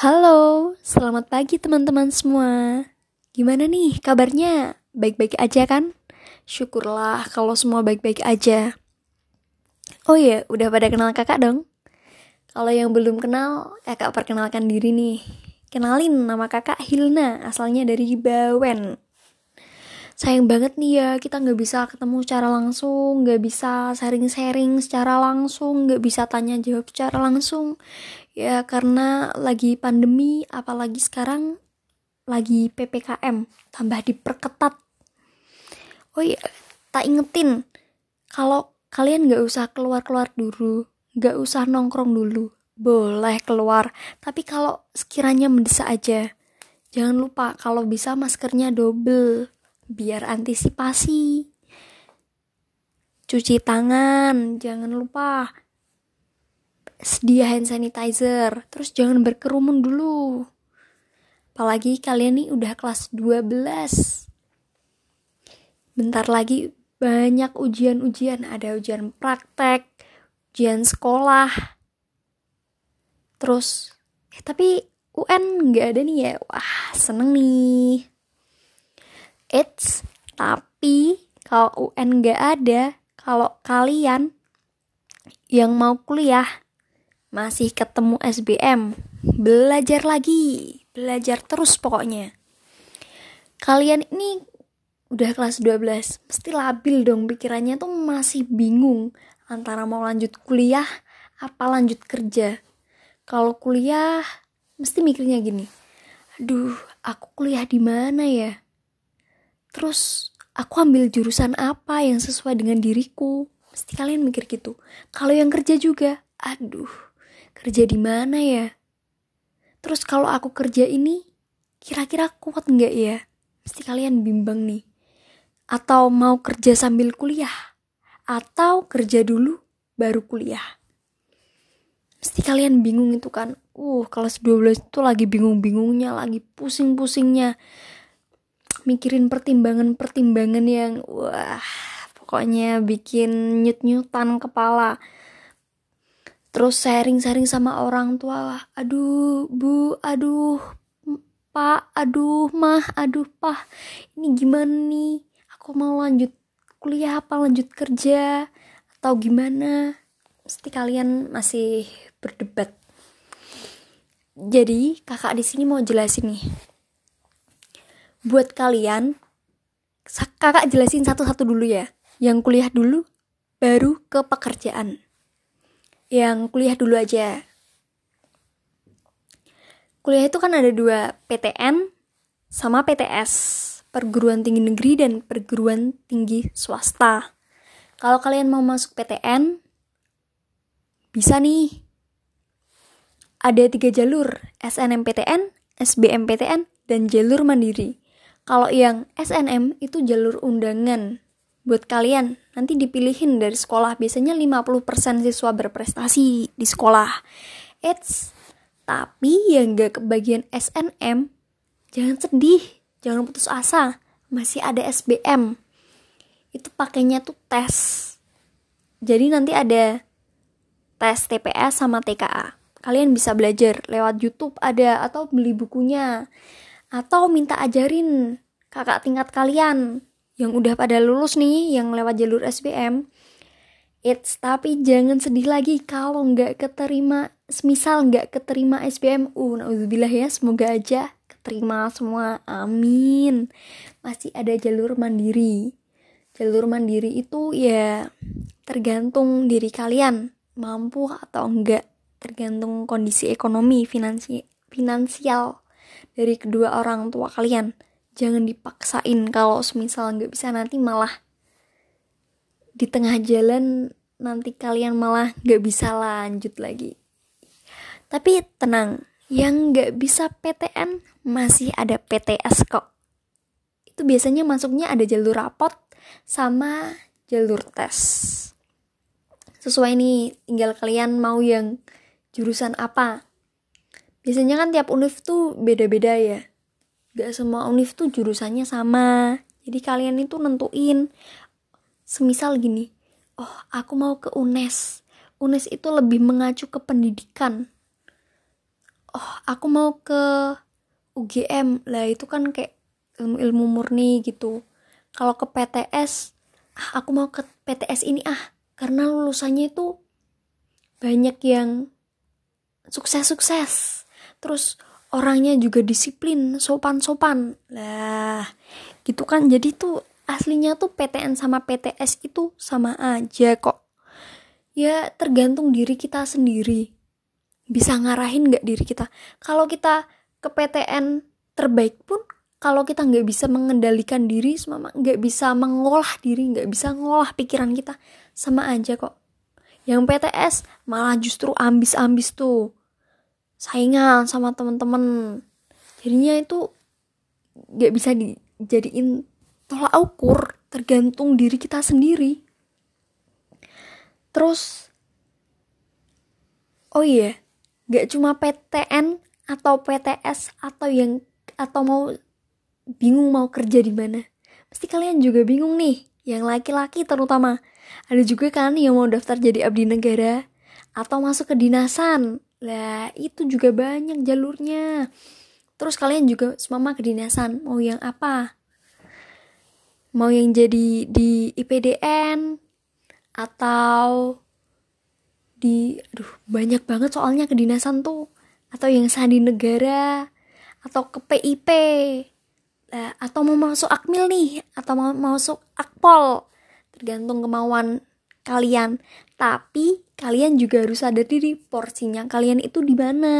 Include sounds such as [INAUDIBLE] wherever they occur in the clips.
Halo, selamat pagi teman-teman semua. Gimana nih kabarnya? Baik-baik aja kan? Syukurlah kalau semua baik-baik aja. Oh iya, udah pada kenal kakak dong? Kalau yang belum kenal, kakak perkenalkan diri nih. Kenalin nama kakak Hilna, asalnya dari Bawen. Sayang banget nih ya, kita nggak bisa ketemu secara langsung, nggak bisa sharing-sharing secara langsung, nggak bisa tanya jawab secara langsung ya karena lagi pandemi apalagi sekarang lagi PPKM tambah diperketat. Oh iya tak ingetin kalau kalian nggak usah keluar-keluar dulu nggak usah nongkrong dulu boleh keluar. Tapi kalau sekiranya mendesak aja jangan lupa kalau bisa maskernya double biar antisipasi. Cuci tangan jangan lupa sedia hand sanitizer. Terus jangan berkerumun dulu. Apalagi kalian nih udah kelas 12 bentar lagi banyak ujian-ujian. Ada ujian praktek ujian sekolah. Terus eh tapi UN nggak ada nih ya? Wah seneng nih. It's tapi kalau UN nggak ada kalau kalian yang mau kuliah masih ketemu SBM, belajar lagi, belajar terus pokoknya. Kalian ini udah kelas 12, mesti labil dong pikirannya tuh masih bingung antara mau lanjut kuliah apa lanjut kerja. Kalau kuliah mesti mikirnya gini. Aduh, aku kuliah di mana ya? Terus aku ambil jurusan apa yang sesuai dengan diriku? Mesti kalian mikir gitu. Kalau yang kerja juga, aduh, kerja di mana ya? Terus kalau aku kerja ini, kira-kira kuat nggak ya? Mesti kalian bimbang nih. Atau mau kerja sambil kuliah? Atau kerja dulu baru kuliah? Mesti kalian bingung itu kan. Uh, kelas 12 itu lagi bingung-bingungnya, lagi pusing-pusingnya. Mikirin pertimbangan-pertimbangan yang wah, pokoknya bikin nyut-nyutan kepala terus sharing-sharing sama orang tua aduh bu aduh pak aduh mah aduh pah ini gimana nih? Aku mau lanjut kuliah apa lanjut kerja atau gimana? Mesti kalian masih berdebat. Jadi kakak di sini mau jelasin nih. Buat kalian kakak jelasin satu-satu dulu ya. Yang kuliah dulu baru ke pekerjaan yang kuliah dulu aja. Kuliah itu kan ada dua, PTN sama PTS, perguruan tinggi negeri dan perguruan tinggi swasta. Kalau kalian mau masuk PTN, bisa nih. Ada tiga jalur, SNMPTN, SBMPTN, dan jalur mandiri. Kalau yang SNM itu jalur undangan, buat kalian nanti dipilihin dari sekolah. Biasanya 50% siswa berprestasi di sekolah. Eits, tapi yang gak kebagian SNM jangan sedih. Jangan putus asa. Masih ada SBM itu pakainya tuh tes. Jadi nanti ada tes TPS sama TKA kalian bisa belajar lewat YouTube ada atau beli bukunya. Atau minta ajarin kakak tingkat kalian yang udah pada lulus nih yang lewat jalur SBM It's tapi jangan sedih lagi kalau nggak keterima semisal nggak keterima SBM uh naudzubillah ya semoga aja keterima semua amin. Masih ada jalur mandiri. Jalur mandiri itu ya tergantung diri kalian mampu atau enggak tergantung kondisi ekonomi finansi finansial dari kedua orang tua kalian jangan dipaksain kalau semisal nggak bisa nanti malah di tengah jalan nanti kalian malah nggak bisa lanjut lagi. Tapi tenang yang nggak bisa PTN masih ada PTS kok. Itu biasanya masuknya ada jalur rapot sama jalur tes. Sesuai nih tinggal kalian mau yang jurusan apa. Biasanya kan tiap univ tuh beda-beda ya gak semua univ tuh jurusannya sama. Jadi kalian itu nentuin. Semisal gini oh aku mau ke UNES. UNES itu lebih mengacu ke pendidikan. Oh aku mau ke UGM lah itu kan kayak ilmu ilmu murni gitu. Kalau ke PTS ah, aku mau ke PTS ini ah karena lulusannya itu banyak yang sukses-sukses. Terus orangnya juga disiplin sopan-sopan. Lah gitu kan. Jadi tuh aslinya tuh PTN sama PTS itu sama aja kok. Ya tergantung diri kita sendiri. Bisa ngarahin nggak diri kita? Kalau kita ke PTN terbaik pun kalau kita nggak bisa mengendalikan diri sama nggak bisa mengolah diri nggak bisa ngolah pikiran kita sama aja kok. Yang PTS malah justru ambis-ambis tuh saingan sama temen-temen jadinya itu nggak bisa dijadiin tolak ukur tergantung diri kita sendiri terus oh iya nggak cuma PTN atau PTS atau yang atau mau bingung mau kerja di mana. Pasti kalian juga bingung nih, yang laki-laki terutama. Ada juga kan yang mau daftar jadi abdi negara atau masuk ke dinasan. Lah, itu juga banyak jalurnya. Terus kalian juga semama kedinasan, mau yang apa? Mau yang jadi di IPDN atau di aduh banyak banget soalnya kedinasan tuh atau yang sandi negara atau ke PIP uh, atau mau masuk akmil nih atau mau masuk akpol tergantung kemauan kalian tapi kalian juga harus sadar diri porsinya. Kalian itu di mana?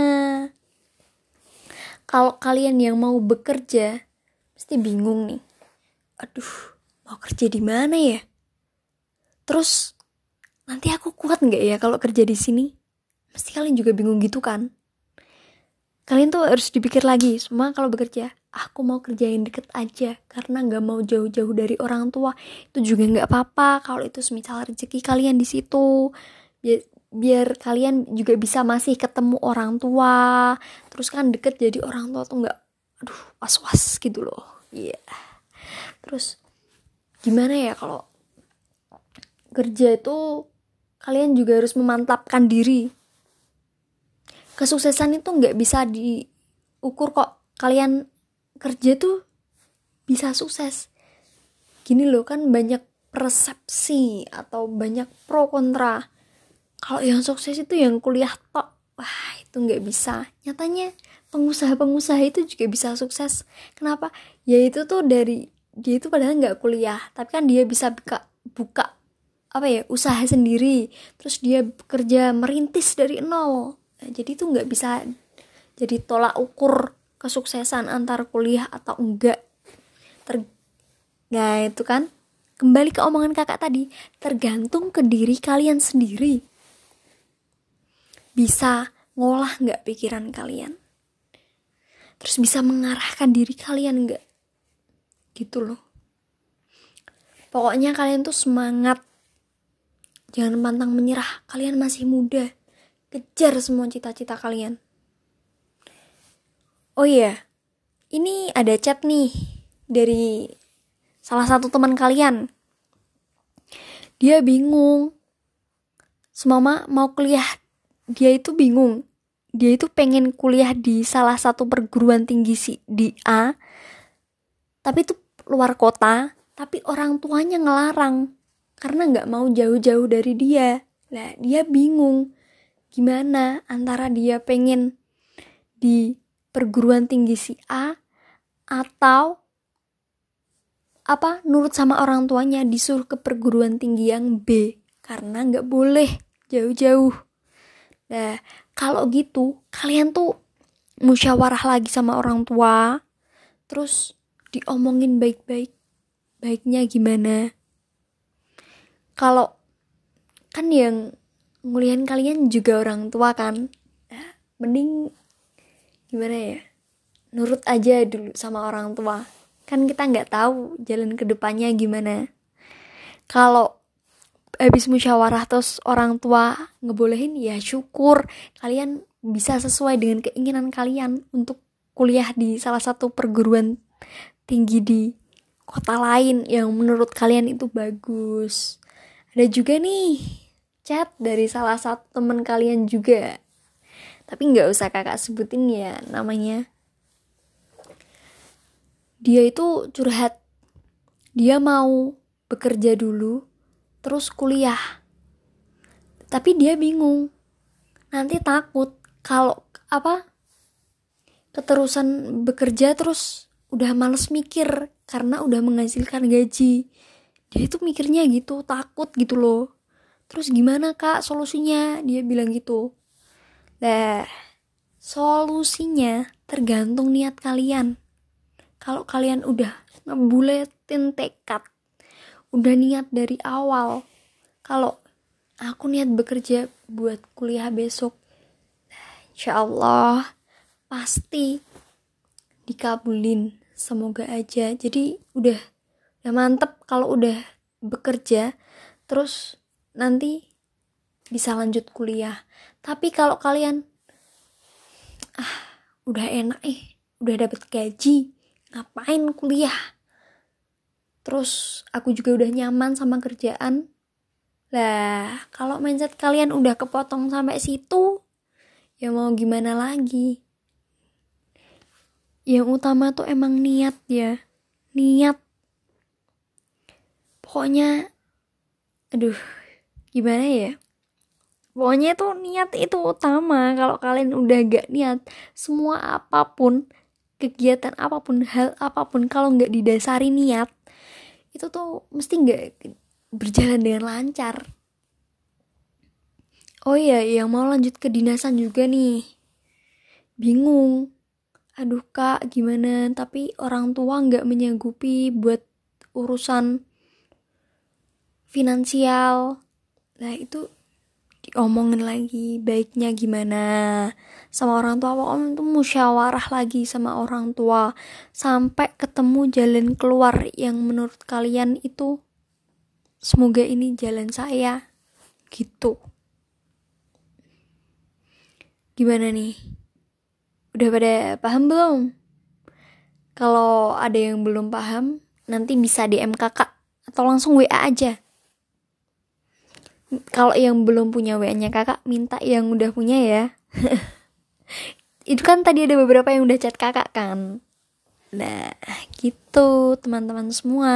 Kalau kalian yang mau bekerja pasti bingung nih. Aduh mau kerja di mana ya? Terus nanti aku kuat nggak ya kalau kerja di sini? Pasti kalian juga bingung gitu kan? Kalian tuh harus dipikir lagi semua kalau bekerja aku mau kerjain deket aja karena nggak mau jauh-jauh dari orang tua. Itu juga nggak apa-apa kalau itu semisal rezeki kalian di situ. Biar kalian juga bisa masih ketemu orang tua. Terus kan deket jadi orang tua tuh nggak aduh was-was gitu loh. Iya. Yeah. terus gimana ya kalau kerja itu kalian juga harus memantapkan diri. Kesuksesan itu nggak bisa diukur kok. Kalian kerja tuh bisa sukses. Gini loh kan banyak persepsi atau banyak pro kontra. Kalau yang sukses itu yang kuliah tok wah itu nggak bisa. Nyatanya pengusaha-pengusaha itu juga bisa sukses. Kenapa? Ya itu tuh dari dia itu padahal nggak kuliah tapi kan dia bisa buka buka apa ya usaha sendiri. Terus dia bekerja merintis dari nol. Nah, jadi itu nggak bisa jadi tolak ukur kesuksesan antar kuliah atau enggak. Ter nah itu kan. Kembali ke omongan kakak tadi tergantung ke diri kalian sendiri. Bisa ngolah nggak pikiran kalian? Terus bisa mengarahkan diri kalian nggak? Gitu loh. Pokoknya kalian tuh semangat. Jangan pantang menyerah. Kalian masih muda. Kejar semua cita-cita kalian Oh iya, ini ada chat nih dari salah satu teman kalian. Dia bingung. Semama mau kuliah, dia itu bingung. Dia itu pengen kuliah di salah satu perguruan tinggi si di A, tapi itu luar kota, tapi orang tuanya ngelarang karena nggak mau jauh-jauh dari dia. Lah, dia bingung gimana antara dia pengen di perguruan tinggi si A atau apa nurut sama orang tuanya disuruh ke perguruan tinggi yang B karena nggak boleh jauh-jauh. Nah kalau gitu kalian tuh musyawarah lagi sama orang tua, terus diomongin baik-baik, baiknya gimana? Kalau kan yang ngulian kalian juga orang tua kan, nah, mending gimana ya? Nurut aja dulu sama orang tua. Kan kita nggak tahu jalan ke depannya gimana. Kalau habis musyawarah terus orang tua ngebolehin ya syukur. Kalian bisa sesuai dengan keinginan kalian untuk kuliah di salah satu perguruan tinggi di kota lain yang menurut kalian itu bagus. Ada juga nih chat dari salah satu teman kalian juga tapi nggak usah kakak sebutin ya namanya. Dia itu curhat. Dia mau bekerja dulu terus kuliah. Tapi dia bingung. Nanti takut kalau apa keterusan bekerja terus udah males mikir karena udah menghasilkan gaji. Dia itu mikirnya gitu takut gitu loh. Terus gimana kak solusinya? Dia bilang gitu Nah, solusinya tergantung niat kalian. Kalau kalian udah ngebuletin tekad, udah niat dari awal, kalau aku niat bekerja buat kuliah besok, insya Allah pasti dikabulin. Semoga aja. Jadi udah udah mantep kalau udah bekerja, terus nanti bisa lanjut kuliah. Tapi kalau kalian ah udah enak eh udah dapet gaji ngapain kuliah? Terus aku juga udah nyaman sama kerjaan. Lah kalau mindset kalian udah kepotong sampai situ ya mau gimana lagi? Yang utama tuh emang niat ya niat. Pokoknya aduh gimana ya pokoknya itu niat itu utama. Kalau kalian udah gak niat semua apa pun kegiatan apa pun hal apa pun kalau nggak didasari niat itu tuh mesti nggak berjalan dengan lancar. Oh iya yang mau lanjut ke dinasan juga nih. Bingung. Aduh kak gimana? Tapi orang tua nggak menyanggupi buat urusan finansial. Nah itu diomongin lagi baiknya gimana sama orang tua. Om tuh musyawarah lagi sama orang tua. Sampai ketemu jalan keluar yang menurut kalian itu semoga ini jalan saya gitu. Gimana nih? Udah pada paham belum? Kalau ada yang belum paham nanti bisa DM kakak atau langsung WA aja kalau yang belum punya WA-nya kakak minta yang udah punya ya. [LAUGHS] Itu kan tadi ada beberapa yang udah chat kakak kan? Nah gitu teman-teman semua.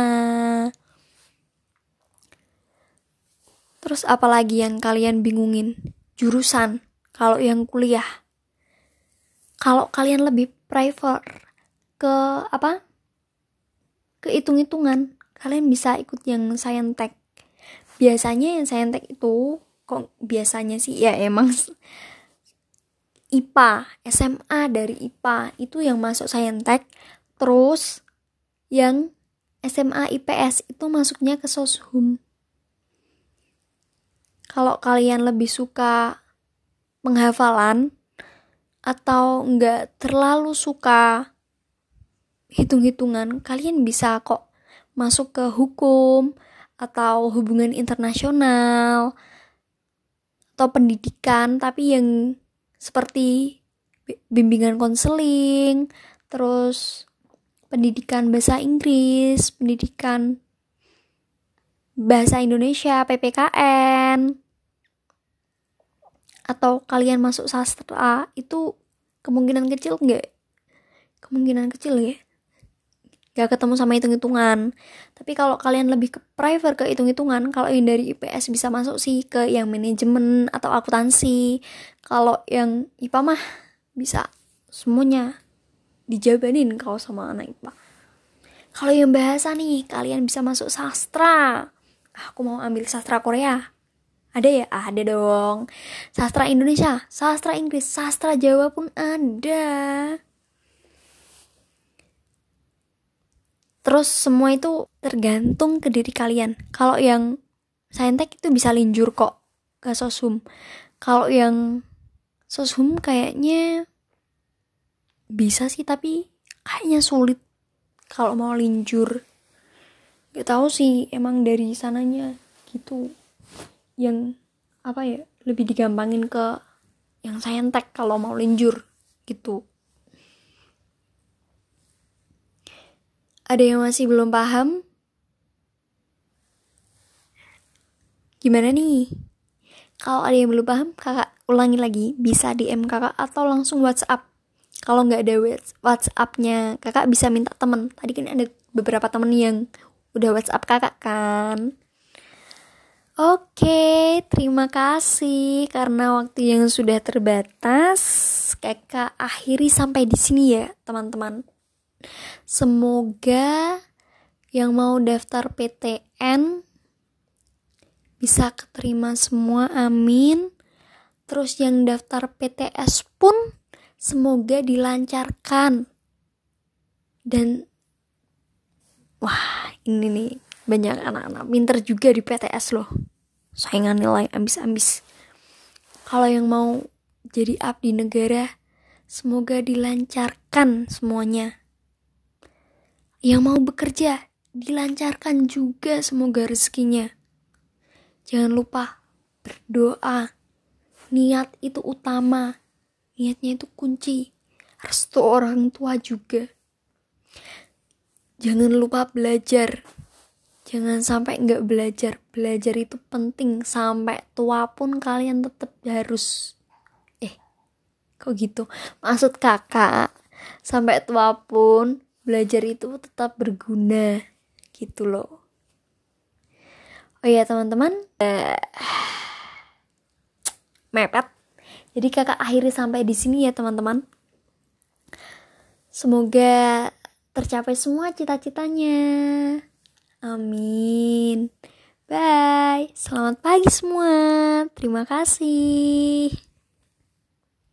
Terus apalagi yang kalian bingungin? Jurusan kalau yang kuliah. Kalau kalian lebih prefer ke apa? Ke hitung-hitungan kalian bisa ikut yang tech biasanya yang saintek itu kok biasanya sih ya emang IPA SMA dari IPA itu yang masuk saintek. Terus yang SMA IPS itu masuknya ke soshum. Kalau kalian lebih suka penghafalan atau nggak terlalu suka hitung-hitungan kalian bisa kok masuk ke hukum atau hubungan internasional atau pendidikan tapi yang seperti bimbingan konseling terus pendidikan bahasa Inggris pendidikan bahasa Indonesia PPKN atau kalian masuk sastra itu kemungkinan kecil nggak? Kemungkinan kecil ya gak ketemu sama hitung-hitungan. Tapi kalau kalian lebih ke private ke hitung-hitungan kalau yang dari IPS bisa masuk sih ke yang manajemen atau akuntansi. Kalau yang IPA mah bisa semuanya dijabanin kalau sama anak IPA kalau yang bahasa nih kalian bisa masuk sastra. Aku mau ambil sastra Korea. Ada ya? Ada dong. Sastra Indonesia sastra Inggris sastra Jawa pun ada Terus semua itu tergantung ke diri kalian. Kalau yang saintek itu bisa linjur kok ke sosum. Kalau yang sosum kayaknya bisa sih tapi kayaknya sulit kalau mau linjur. Gak tahu sih emang dari sananya gitu. Yang apa ya lebih digampangin ke yang saintek kalau mau linjur gitu. Ada yang masih belum paham? Gimana nih? Kalau ada yang belum paham, kakak ulangi lagi bisa DM kakak atau langsung WhatsApp kalau nggak ada WhatsAppnya kakak bisa minta temen tadi kan ada beberapa temen yang udah WhatsApp kakak kan Oke, terima kasih karena waktu yang sudah terbatas. Kakak akhiri sampai di sini ya, teman-teman. Semoga yang mau daftar PTN bisa keterima semua, amin. Terus yang daftar PTS pun semoga dilancarkan. Dan wah, ini nih banyak anak-anak pinter juga di PTS loh saingan nilai ambis-ambis kalau yang mau jadi abdi negara semoga dilancarkan semuanya yang mau bekerja dilancarkan juga semoga rezekinya. Jangan lupa berdoa. Niat itu utama. Niatnya itu kunci. Restu orang tua juga. Jangan lupa belajar. Jangan sampai nggak belajar. Belajar itu penting. Sampai tua pun kalian tetap harus. Eh kok gitu? Maksud kakak sampai tua pun belajar itu tetap berguna gitu loh oh ya teman-teman uh, mepet jadi kakak akhiri sampai di sini ya teman-teman semoga tercapai semua cita-citanya Amin. Bye. Selamat pagi semua. Terima kasih.